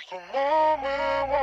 just a moment.